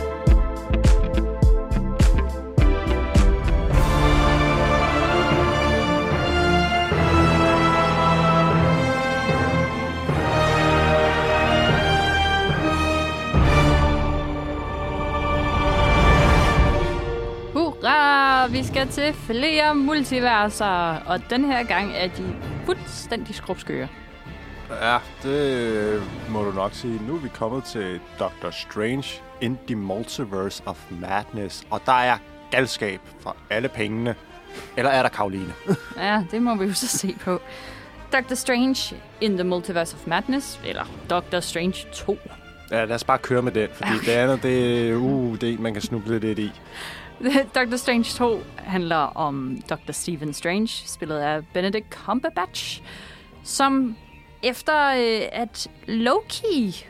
B: skal til flere multiverser, og den her gang er de fuldstændig skrubskøre.
A: Ja, det må du nok sige. Nu er vi kommet til Doctor Strange in the Multiverse of Madness. Og der er galskab for alle pengene. Eller er der Karoline?
B: Ja, det må vi jo så se på. Doctor Strange in the Multiverse of Madness, eller Doctor Strange 2.
A: ja, lad os bare køre med den, fordi okay. det andet, det, uh, det er en, man kan snuble lidt i.
B: Doctor Strange 2 handler om Dr. Stephen Strange, spillet af Benedict Cumberbatch, som efter øh, at Loki,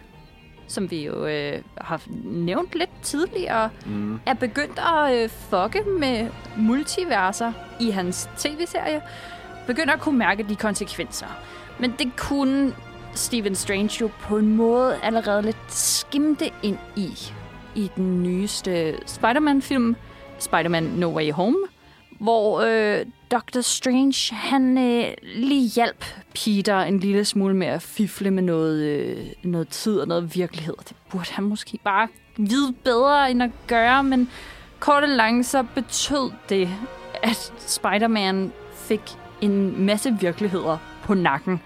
B: som vi jo øh, har nævnt lidt tidligere,
A: Mm.
B: er begyndt at øh, fucke med multiverser i hans tv-serie, begynder at kunne mærke de konsekvenser. Men det kunne Stephen Strange jo på en måde allerede lidt skimte ind i, i den nyeste Spider-Man-film, Spider-Man No Way Home, hvor øh, Dr. Strange, han øh, lige hjalp Peter en lille smule med at fifle med noget, øh, noget tid og noget virkelighed. Det burde han måske bare vide bedre end at gøre, men kort og langt så betød det, at Spider-Man fik en masse virkeligheder på nakken.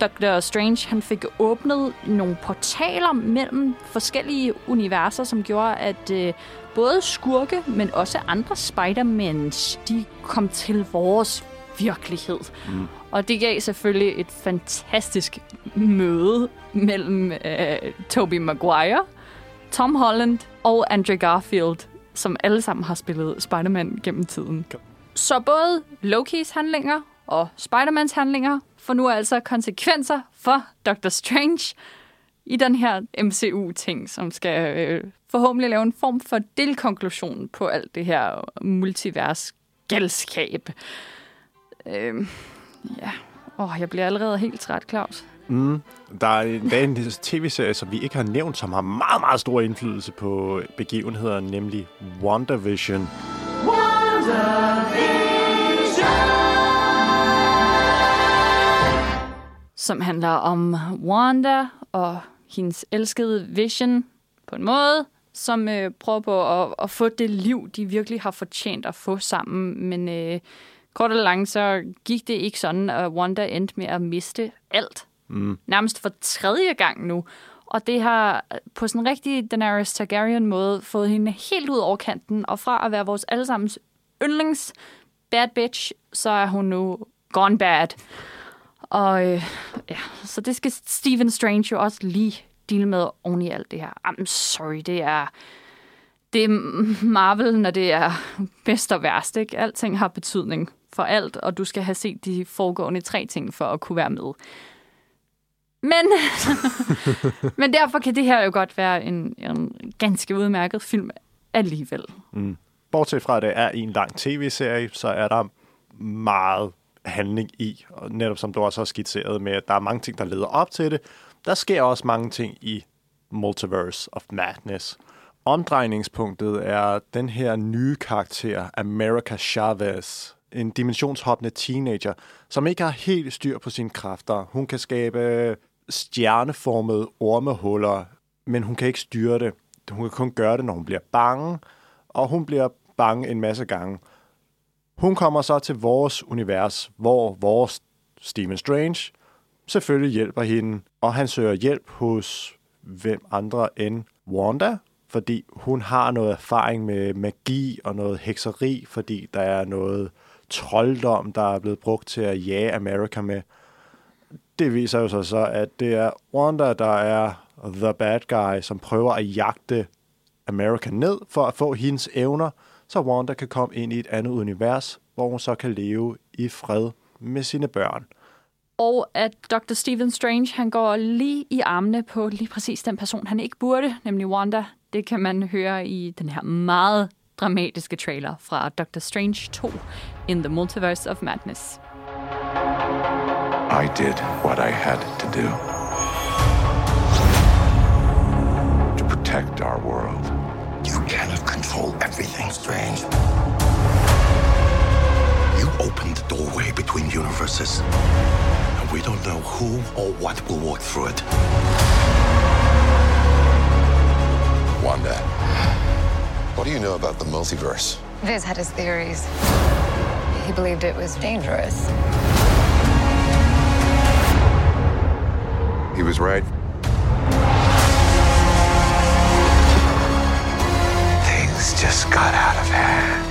B: Dr. Strange han fik åbnet nogle portaler mellem forskellige universer, som gjorde, at øh, både skurke, men også andre Spider-Mans, de kom til vores virkelighed.
A: Mm.
B: Og det gav selvfølgelig et fantastisk møde mellem øh, Tobey Maguire, Tom Holland og Andrew Garfield, som alle sammen har spillet Spider-Man gennem tiden. Så både Lokis handlinger og Spider-Mans handlinger får nu altså konsekvenser for Doctor Strange i den her MCU-ting, som skal øh, forhåbentlig lave en form for delkonklusion på alt det her multivers galskab. Øh, ja, Åh, jeg bliver allerede helt træt, Claus.
A: Mm. Der er endda en tv-serie, som vi ikke har nævnt, som har meget, meget stor indflydelse på begivenhederne, nemlig WandaVision.
B: som handler om Wanda og hendes elskede Vision på en måde, som øh, prøver på at, at få det liv, de virkelig har fortjent at få sammen. Men øh, kort og langt, så gik det ikke sådan, at Wanda endte med at miste alt.
A: Mm.
B: Nærmest for tredje gang nu. Og det har på sådan en rigtig Daenerys Targaryen-måde fået hende helt ud over kanten, og fra at være vores allesammens yndlings bad bitch, så er hun nu gone bad. Og øh, ja, så det skal Stephen Strange jo også lige deal med oven i alt det her. I'm sorry, det er, det er Marvel, når det er bedst og værst. Ikke? Alting har betydning for alt, og du skal have set de foregående tre ting for at kunne være med. Men, men derfor kan det her jo godt være en, en ganske udmærket film alligevel.
A: Mm. Bortset fra, at det er en lang tv-serie, så er der meget handling i. Og netop som du også har skitseret med, at der er mange ting, der leder op til det. Der sker også mange ting i Multiverse of Madness. Omdrejningspunktet er den her nye karakter, America Chavez. En dimensionshoppende teenager, som ikke har helt styr på sine kræfter. Hun kan skabe stjerneformede ormehuller, men hun kan ikke styre det. Hun kan kun gøre det, når hun bliver bange, og hun bliver bange en masse gange. Hun kommer så til vores univers, hvor vores Stephen Strange selvfølgelig hjælper hende, og han søger hjælp hos hvem andre end Wanda, fordi hun har noget erfaring med magi og noget hekseri, fordi der er noget trolddom, der er blevet brugt til at jage America med. Det viser jo så så, at det er Wanda, der er the bad guy, som prøver at jagte America ned for at få hendes evner, så Wanda kan komme ind i et andet univers, hvor hun så kan leve i fred med sine børn.
B: Og at Dr. Stephen Strange, han går lige i armene på lige præcis den person, han ikke burde, nemlig Wanda. Det kan man høre i den her meget dramatiske trailer fra Dr. Strange 2 in the Multiverse of Madness.
K: I did what I had to do to protect our world.
L: You everything, Strange. You opened the doorway between universes, and we don't know who or what will walk through it.
K: Wanda, what do you know about the multiverse?
M: Viz had his theories. He believed it was dangerous.
K: He was right.
L: Just got out of hand.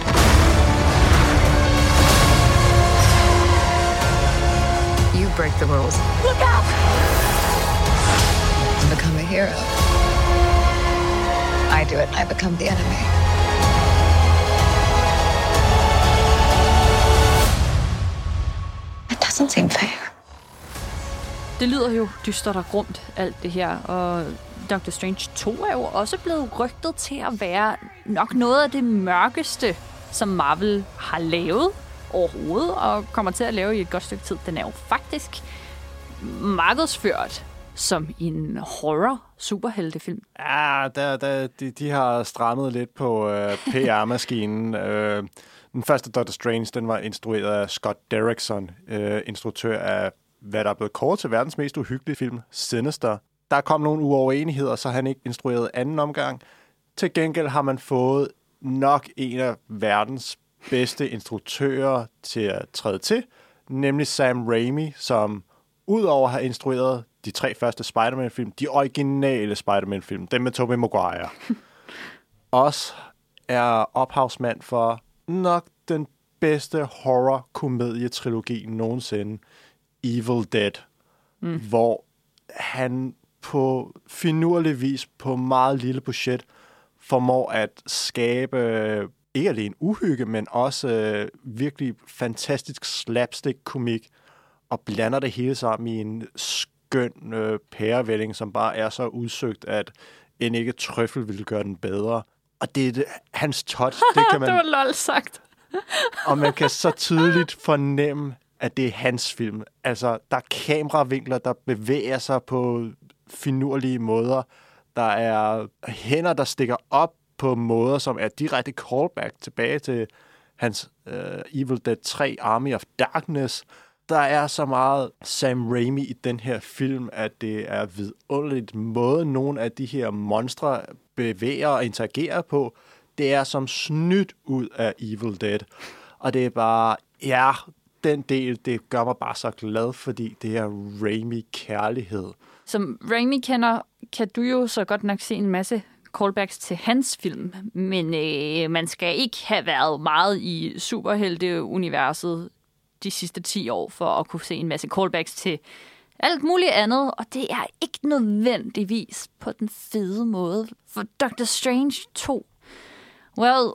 M: You break the rules.
B: Look out!
M: And become a hero. I do it, I become the enemy. It doesn't seem fair.
B: Det lyder jo dystert og grumt, alt det her, og Doctor Strange 2 er jo også blevet rygtet til at være nok noget af det mørkeste, som Marvel har lavet overhovedet, og kommer til at lave i et godt stykke tid. Den er jo faktisk markedsført som en horror superheltefilm.
A: Ja, der, der, de, de har strammet lidt på øh, PR-maskinen. øh, den første Doctor Strange, den var instrueret af Scott Derrickson, øh, instruktør af, hvad der er blevet kort til verdens mest uhyggelige film, Sinister. Der kom nogle uoverenigheder, så han ikke instrueret anden omgang. Til gengæld har man fået nok en af verdens bedste instruktører til at træde til, nemlig Sam Raimi, som udover at have instrueret de tre første Spider-Man-film, de originale Spider-Man-film, dem med Tobey Maguire, også er ophavsmand for nok den bedste horror-komedietrilogi nogensinde, Evil Dead, mm. hvor han på finurlig vis på meget lille budget formår at skabe øh, ikke alene uhygge, men også øh, virkelig fantastisk slapstick-komik, og blander det hele sammen i en skøn øh, pærevælling, som bare er så udsøgt, at en ikke trøffel ville gøre den bedre. Og det er det, hans touch, det kan man...
B: det var lol sagt.
A: og man kan så tydeligt fornemme, at det er hans film. Altså, der er kameravinkler, der bevæger sig på finurlige måder. Der er hænder, der stikker op på måder, som er direkte callback tilbage til hans uh, Evil Dead 3 Army of Darkness. Der er så meget Sam Raimi i den her film, at det er vidunderligt måde, nogle af de her monstre bevæger og interagerer på. Det er som snydt ud af Evil Dead. Og det er bare, ja, den del, det gør mig bare så glad, fordi det er Raimi-kærlighed.
B: Som Raimi kender, kan du jo så godt nok se en masse callbacks til hans film, men øh, man skal ikke have været meget i superhelte-universet de sidste 10 år for at kunne se en masse callbacks til alt muligt andet, og det er ikke nødvendigvis på den fede måde. For Doctor Strange 2, well,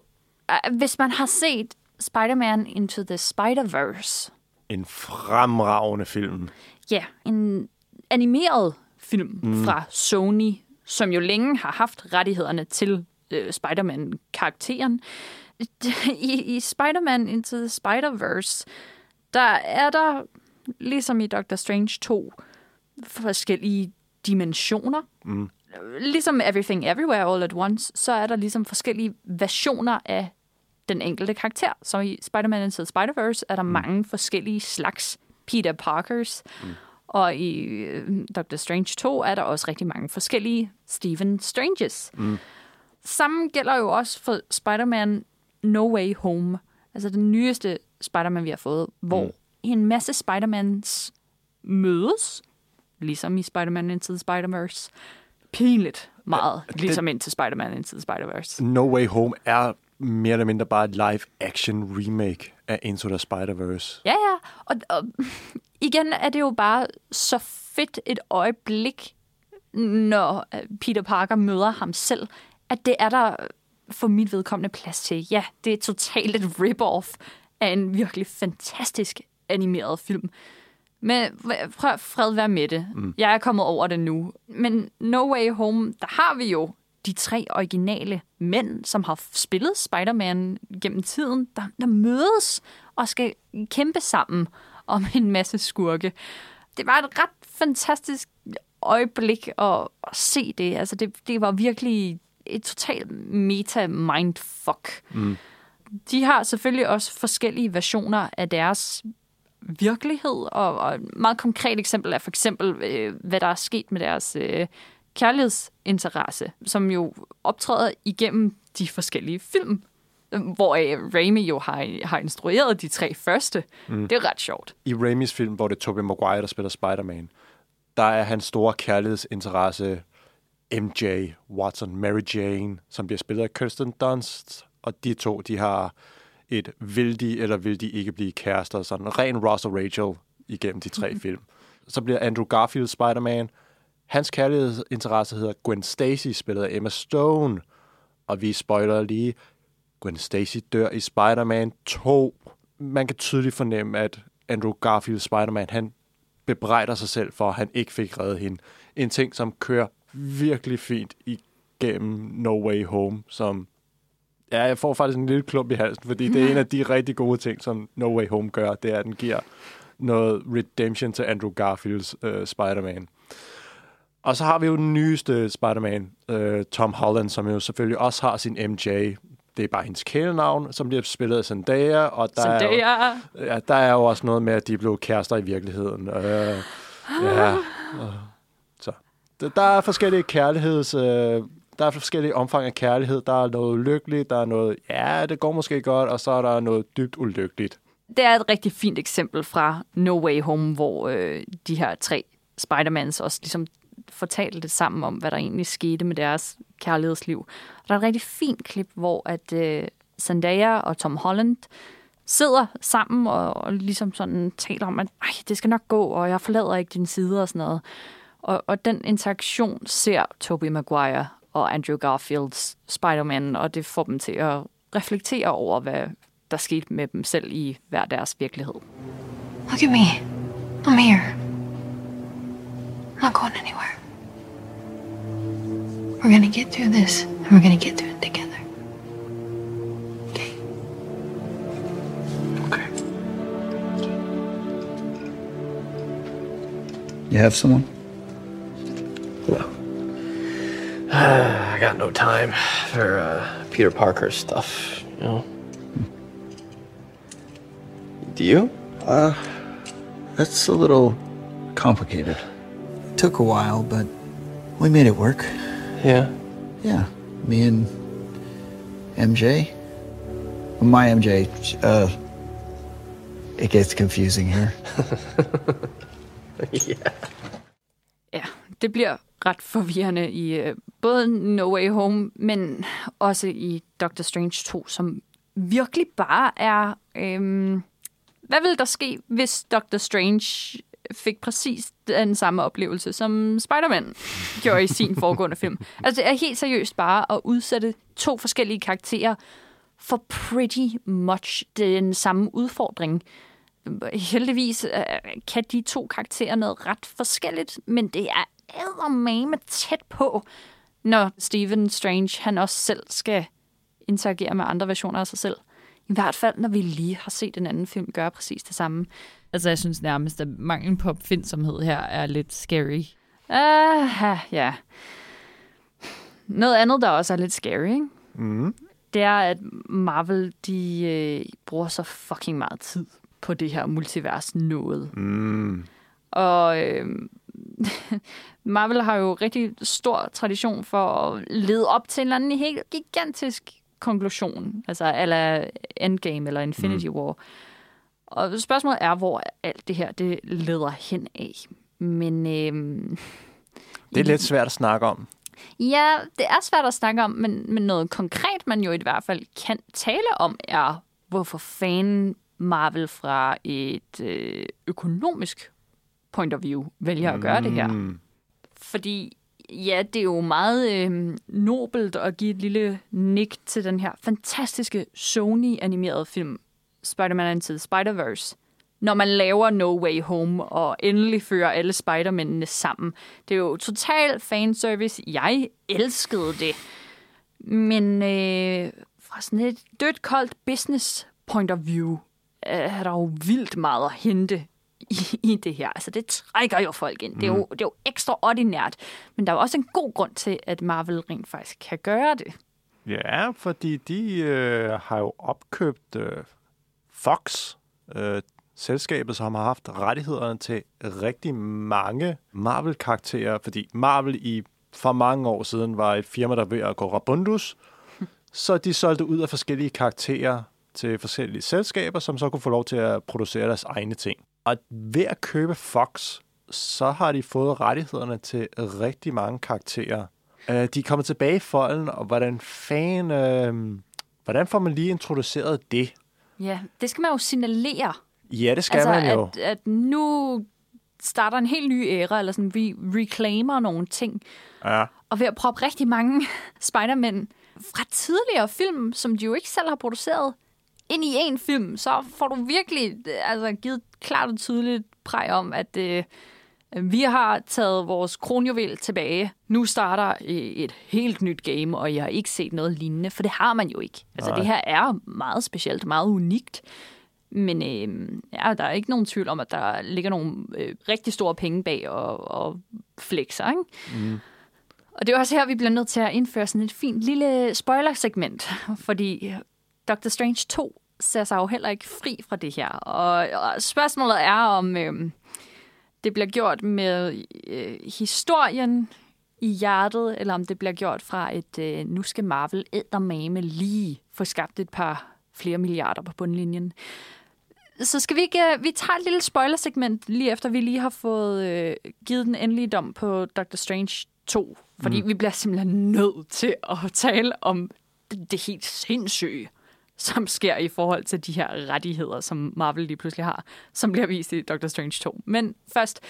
B: uh, hvis man har set Spider-Man Into the Spider-Verse,
A: En fremragende film.
B: ja, en animeret film mm. fra Sony, som jo længe har haft rettighederne til øh, Spider-Man-karakteren. I, i Spider-Man Into the Spider-Verse, der er der, ligesom i Doctor Strange 2, forskellige dimensioner.
A: Mm.
B: Ligesom Everything Everywhere All at Once, så er der ligesom forskellige versioner af den enkelte karakter. Så i Spider-Man Into the Spider-Verse er der mm. mange forskellige slags Peter Parkers. Mm. Og i øh, Doctor Strange 2 er der også rigtig mange forskellige Stephen Stranges.
A: Mm.
B: Samme gælder jo også for Spider-Man No Way Home. Altså den nyeste Spider-Man, vi har fået, hvor mm. en masse Spider-Mans mødes, ligesom i Spider-Man Into the Spider-Verse. Pinligt meget,
A: det-
B: ligesom ind til Spider-Man Into the Spider-Verse.
A: No Way Home er mere eller mindre bare et live-action remake af Into the Spider-Verse.
B: Ja, ja. Og, og igen er det jo bare så fedt et øjeblik, når øh, Peter Parker møder ham selv, at det er der for mit vedkommende plads til. Ja, det er totalt et rip-off er en virkelig fantastisk animeret film. Men prøv at fred være med det. Mm. Jeg er kommet over det nu. Men No Way Home, der har vi jo de tre originale mænd, som har spillet Spider-Man gennem tiden, der, der mødes og skal kæmpe sammen om en masse skurke. Det var et ret fantastisk øjeblik at, at se det. Altså det, det var virkelig et totalt meta-mindfuck. Mm. De har selvfølgelig også forskellige versioner af deres virkelighed, og, og et meget konkret eksempel er for eksempel, øh, hvad der er sket med deres øh, kærlighedsinteresse, som jo optræder igennem de forskellige film, hvor Raimi jo har, har instrueret de tre første. Mm. Det er ret sjovt.
A: I Raimis film, hvor det er Tobey Maguire, der spiller Spider-Man, der er hans store kærlighedsinteresse MJ Watson, Mary Jane, som bliver spillet af Kirsten Dunst, og de to, de har et vil de eller vil de ikke blive kærester, sådan ren Ross og Rachel igennem de tre mm. film. Så bliver Andrew Garfield Spider-Man. Hans kærlighedsinteresse hedder Gwen Stacy, spillet af Emma Stone. Og vi spoiler lige, Gwen Stacy dør i Spider-Man 2. Man kan tydeligt fornemme, at Andrew Garfield Spider-Man, han bebrejder sig selv for, at han ikke fik reddet hende. En ting, som kører virkelig fint igennem No Way Home, som ja, jeg får faktisk en lille klump i halsen, fordi det er en af de rigtig gode ting, som No Way Home gør, det er, at den giver noget redemption til Andrew Garfields uh, Spider-Man. Og så har vi jo den nyeste Spider-Man, uh, Tom Holland, som jo selvfølgelig også har sin MJ. Det er bare hendes kælenavn, som bliver spillet af Zendaya. Og der
B: Zendaya!
A: Er jo, ja, der er jo også noget med, at de blev kærester i virkeligheden. Uh, ja. Uh, så. Der er forskellige kærligheds... Uh, der er forskellige omfang af kærlighed. Der er noget lykkeligt, der er noget, ja, det går måske godt, og så er der noget dybt ulykkeligt.
B: Det er et rigtig fint eksempel fra No Way Home, hvor øh, de her tre Spider-Mans også ligesom fortalte sammen om, hvad der egentlig skete med deres kærlighedsliv. Og der er et rigtig fint klip, hvor at øh, Zendaya og Tom Holland sidder sammen og, og ligesom sådan taler om, at det skal nok gå, og jeg forlader ikke din side og sådan noget. Og, og den interaktion ser Tobey Maguire og Andrew Garfields Spider-Man, og det får dem til at reflektere over, hvad der skete med dem selv i hver deres virkelighed.
C: Look at me. I'm here. I'm not going anywhere. We're gonna get through this, and we're gonna get through it together. Okay?
N: Okay. You have someone? No.
O: I got no time for uh, Peter Parker stuff, you know. Do you?
N: Uh, that's a little complicated. Took a while, but we made it work.
O: Yeah.
N: Yeah, me and MJ. My MJ. Uh, it gets confusing here.
O: yeah.
B: Ja, det bliver ret forvirrende i øh, både No Way Home, men også i Doctor Strange 2, som virkelig bare er... Øhm, hvad ville der ske, hvis Doctor Strange fik præcis den samme oplevelse, som Spider-Man gjorde i sin foregående film? Altså, det er helt seriøst bare at udsætte to forskellige karakterer for pretty much den samme udfordring. Heldigvis øh, kan de to karakterer noget ret forskelligt, men det er eddermame tæt på, når Stephen Strange han også selv skal interagere med andre versioner af sig selv. I hvert fald, når vi lige har set en anden film gøre præcis det samme.
P: Altså, jeg synes nærmest, at manglen på opfindsomhed her er lidt scary.
B: Uh, ja. Noget andet, der også er lidt scary, ikke?
A: Mm.
B: det er, at Marvel, de øh, bruger så fucking meget tid på det her multivers noget.
A: Mm.
B: Og øh, Marvel har jo rigtig stor tradition for at lede op til en eller anden helt gigantisk konklusion, altså eller Endgame eller Infinity mm. War. Og spørgsmålet er, hvor alt det her det leder hen af. Men øh,
A: Det er lidt svært at snakke om.
B: Ja, det er svært at snakke om, men, men noget konkret, man jo i hvert fald kan tale om, er, hvorfor fanden Marvel fra et øh, økonomisk point of view vælger at gøre det her.
A: Mm.
B: Fordi ja, det er jo meget øh, nobelt at give et lille nik til den her fantastiske Sony-animerede film Spider-Man Into the Spider-Verse, når man laver No Way Home og endelig fører alle Spider-Mændene sammen. Det er jo total fanservice. Jeg elskede det. Men øh, fra sådan et dødt, koldt business point of view, er der jo vildt meget at hente i, i det her. Altså, det trækker jo folk ind. Det er jo, det er jo ekstraordinært. Men der er jo også en god grund til, at Marvel rent faktisk kan gøre det.
A: Ja, fordi de øh, har jo opkøbt øh, Fox, øh, selskabet, som har haft rettighederne til rigtig mange Marvel-karakterer, fordi Marvel i for mange år siden var et firma, der ved at gå rabundus, så de solgte ud af forskellige karakterer til forskellige selskaber, som så kunne få lov til at producere deres egne ting. Og ved at købe Fox, så har de fået rettighederne til rigtig mange karakterer. Øh, de er kommet tilbage i folden, og hvordan fan, øh, hvordan får man lige introduceret det?
B: Ja, det skal man jo signalere.
A: Ja, det skal
B: altså,
A: man jo.
B: At, at nu starter en helt ny æra, eller sådan, vi reclaimer nogle ting.
A: Ja.
B: Og ved at proppe rigtig mange Spider-Man fra tidligere film, som de jo ikke selv har produceret, ind i en film, så får du virkelig altså, givet klart og tydeligt præg om, at øh, vi har taget vores kronjuvel tilbage. Nu starter et helt nyt game, og jeg har ikke set noget lignende, for det har man jo ikke. Altså,
A: Nej.
B: det her er meget specielt, meget unikt. Men øh, ja, der er ikke nogen tvivl om, at der ligger nogle øh, rigtig store penge bag og, og flexer, ikke?
A: Mm.
B: Og det er også her, vi bliver nødt til at indføre sådan et fint lille spoiler-segment, fordi Doctor Strange 2 ser sig jo heller ikke fri fra det her. Og, og spørgsmålet er, om øh, det bliver gjort med øh, historien i hjertet, eller om det bliver gjort fra et, øh, nu skal Marvel eddermame lige få skabt et par flere milliarder på bundlinjen. Så skal vi ikke... øh, Vi tager et lille spoiler-segment, lige efter vi lige har fået øh, givet den endelige dom på Doctor Strange 2. Fordi
A: Mm.
B: vi bliver simpelthen nødt til at tale om det, det helt sindssyge, som sker i forhold til de her rettigheder, som Marvel lige pludselig har, som bliver vist i Doctor Strange 2. Men først,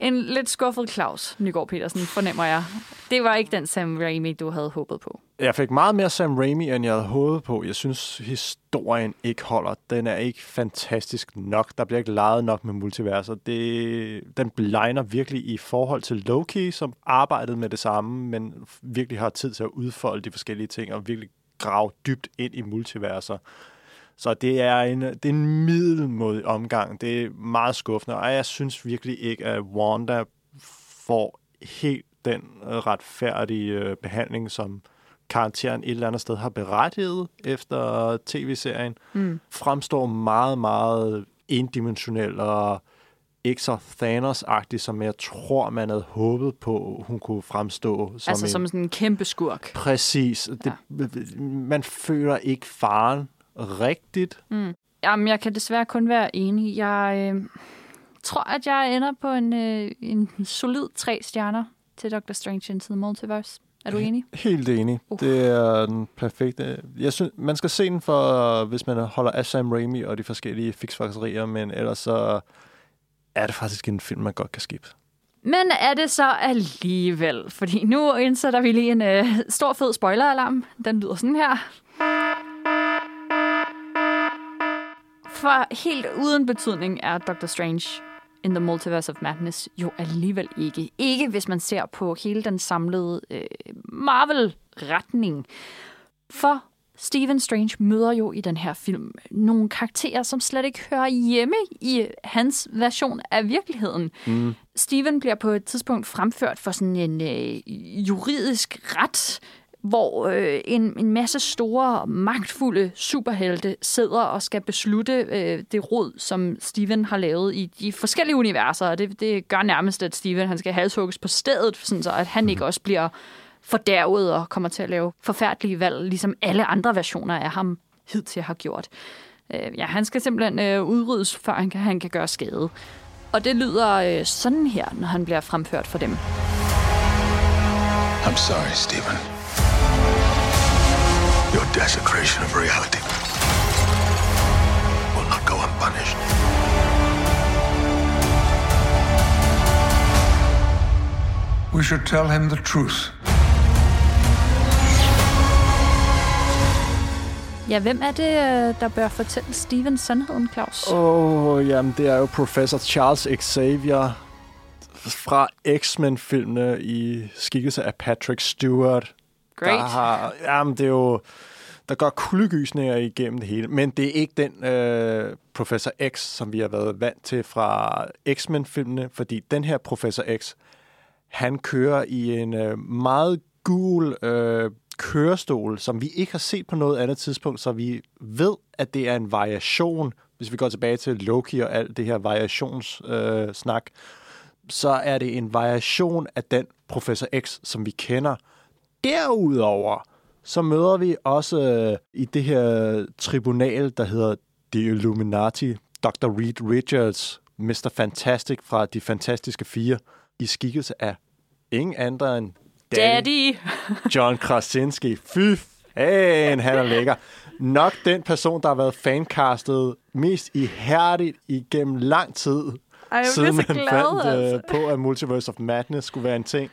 B: en lidt skuffet Claus Nygaard Petersen, fornemmer jeg. Det var ikke den Sam Raimi, du havde håbet på.
A: Jeg fik meget mere Sam Raimi, end jeg havde håbet på. Jeg synes, historien ikke holder. Den er ikke fantastisk nok. Der bliver ikke leget nok med multiverser. Det, den blegner virkelig i forhold til Loki, som arbejdede med det samme, men virkelig har tid til at udfolde de forskellige ting og virkelig grave dybt ind i multiverser. Så det er en, det er en middelmodig omgang. Det er meget skuffende, og jeg synes virkelig ikke, at Wanda får helt den retfærdige øh, behandling, som karakteren et eller andet sted har berettiget efter tv-serien.
B: Mm.
A: Fremstår meget, meget endimensionel og ikke så Thanos-agtig, som jeg tror, man havde håbet på, hun kunne fremstå. Som
B: altså
A: en,
B: som sådan en kæmpe skurk.
A: Præcis. Det, Man føler ikke faren rigtigt.
B: Mm. Jamen, jeg kan desværre kun være enig. Jeg øh, tror, at jeg ender på en, øh, en solid tre stjerner til Doctor Strange Into the Multiverse. Er du enig?
A: Helt enig. Uh. Det er den perfekte. Jeg synes, man skal se den for, hvis man holder af Sam Raimi og de forskellige fiksfakserier, men ellers så er det faktisk en film, man godt kan skippe.
B: Men er det så alligevel? Fordi nu indsætter vi lige en øh, stor fed spoiler-alarm. Den lyder sådan her. For helt uden betydning er Doctor Strange in the Multiverse of Madness jo alligevel ikke. Ikke hvis man ser på hele den samlede øh, Marvel-retning. For Stephen Strange møder jo i den her film nogle karakterer, som slet ikke hører hjemme i hans version af virkeligheden.
A: Mm.
B: Steven bliver på et tidspunkt fremført for sådan en øh, juridisk ret, hvor øh, en, en masse store, magtfulde superhelte sidder og skal beslutte øh, det råd, som Steven har lavet i de forskellige universer. Og det, det gør nærmest, at Steven han skal halshugges på stedet, sådan så at han ikke også bliver fordærvet og kommer til at lave forfærdelige valg, ligesom alle andre versioner af ham hidtil har gjort. Øh, ja, han skal simpelthen øh, udryddes, før han kan, han kan gøre skade. Og det lyder øh, sådan her, når han bliver fremført for dem.
L: I'm sorry, Stephen. Your desecration of reality will not go unpunished.
Q: We should tell him the truth.
B: Ja, hvem er det, øh, der bør fortælle Steven sandheden, Claus?
A: Åh, oh, jamen det er jo professor Charles Xavier fra X-Men-filmene i skikkelse af Patrick Stewart.
B: Great.
A: Der har, jamen det er jo, der går kuldegysninger igennem det hele, men det er ikke den øh, Professor X, som vi har været vant til fra X-Men-filmene, fordi den her Professor X, han kører i en øh, meget gul øh, kørestol, som vi ikke har set på noget andet tidspunkt, så vi ved, at det er en variation, hvis vi går tilbage til Loki og alt det her variationssnak, øh, snak, så er det en variation af den Professor X, som vi kender. Derudover, så møder vi også øh, i det her tribunal, der hedder The Illuminati, Dr. Reed Richards, Mr. Fantastic fra De Fantastiske Fire, i skikkelse af ingen andre end
B: Daddy!
A: John Krasinski. Fy fan, han er lækker. Nok den person, der har været fancastet mest ihærdigt igennem lang tid,
B: Ej, jeg
A: siden man
B: glad,
A: fandt
B: altså.
A: øh, på, at Multiverse of Madness skulle være en ting.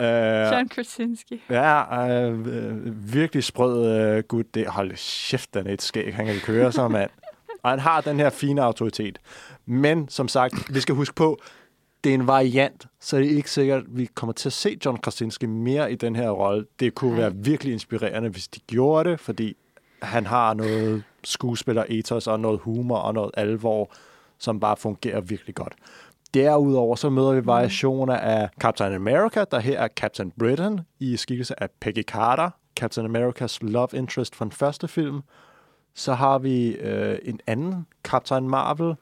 A: Uh,
B: John Krasinski.
A: Ja, øh, øh, virkelig sprød øh, gut. Det, hold kæft, den er et skæg. Han kan køre så, mand. Og han har den her fine autoritet. Men som sagt, vi skal huske på, det er en variant, så det er ikke sikkert, at vi kommer til at se John Krasinski mere i den her rolle. Det kunne være virkelig inspirerende, hvis de gjorde det, fordi han har noget skuespiller-ethos og noget humor og noget alvor, som bare fungerer virkelig godt. Derudover så møder vi variationer af Captain America, der her er Captain Britain i skikkelse af Peggy Carter, Captain Americas love interest fra den første film. Så har vi øh, en anden Captain Marvel,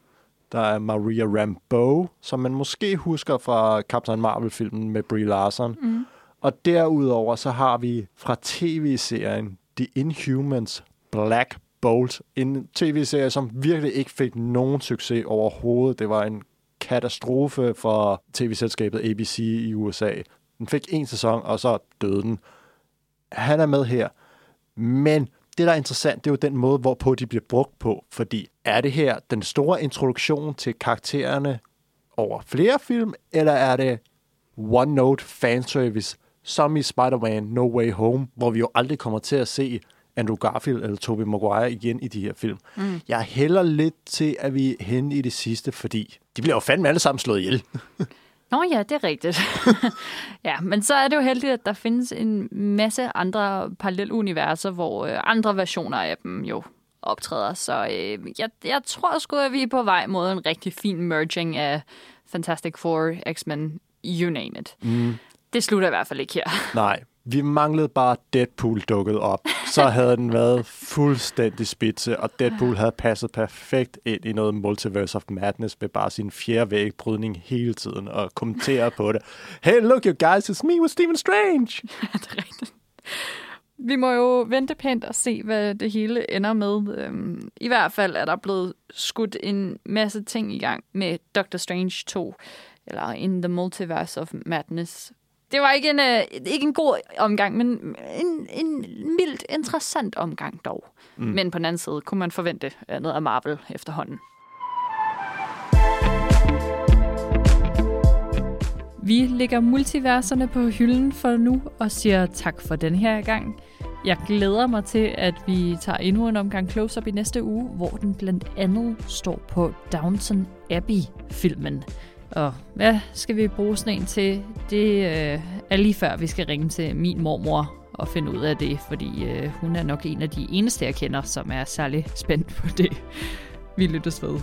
A: der er Maria Rambeau, som man måske husker fra Captain Marvel-filmen med Brie Larson.
B: Mm.
A: Og derudover så har vi fra tv-serien The Inhumans Black Bolt. En tv-serie, som virkelig ikke fik nogen succes overhovedet. Det var en katastrofe for tv-selskabet ABC i USA. Den fik en sæson, og så døde den. Han er med her. Men det, der er interessant, det er jo den måde, hvorpå de bliver brugt på. Fordi er det her den store introduktion til karaktererne over flere film, eller er det one-note fanservice, som i Spider-Man No Way Home, hvor vi jo aldrig kommer til at se Andrew Garfield eller Tobey Maguire igen i de her film.
B: Mm.
A: Jeg hælder lidt til, at vi er henne i det sidste, fordi de bliver jo fandme alle sammen slået ihjel.
B: Nå ja, det er rigtigt. ja, men så er det jo heldigt, at der findes en masse andre paralleluniverser, hvor øh, andre versioner af dem jo optræder. Så øh, jeg, jeg tror sgu, at vi er på vej mod en rigtig fin merging af Fantastic Four, X-Men, you name it.
A: Mm.
B: Det slutter i hvert fald ikke her.
A: Nej, vi manglede bare Deadpool dukket op. Så havde den været fuldstændig spidse, og Deadpool havde passet perfekt ind i noget Multiverse of Madness med bare sin fjerde vægbrydning hele tiden og kommentere på det. Hey, look you guys, it's me with Stephen Strange!
B: Vi må jo vente pænt og se, hvad det hele ender med. Øhm, I hvert fald er der blevet skudt en masse ting i gang med Doctor Strange 2, eller In the Multiverse of Madness. Det var ikke en, øh, ikke en god omgang, men en, en mildt interessant omgang dog. Mm. Men på den anden side kunne man forvente noget af Marvel efterhånden. Vi lægger multiverserne på hylden for nu og siger tak for den her gang. Jeg glæder mig til, at vi tager endnu en omgang close-up i næste uge, hvor den blandt andet står på Downton Abbey-filmen. Og hvad skal vi bruge sådan en til? Det øh, er lige før, vi skal ringe til min mormor og finde ud af det, fordi øh, hun er nok en af de eneste, jeg kender, som er særlig spændt på det. Vi lyttes ved.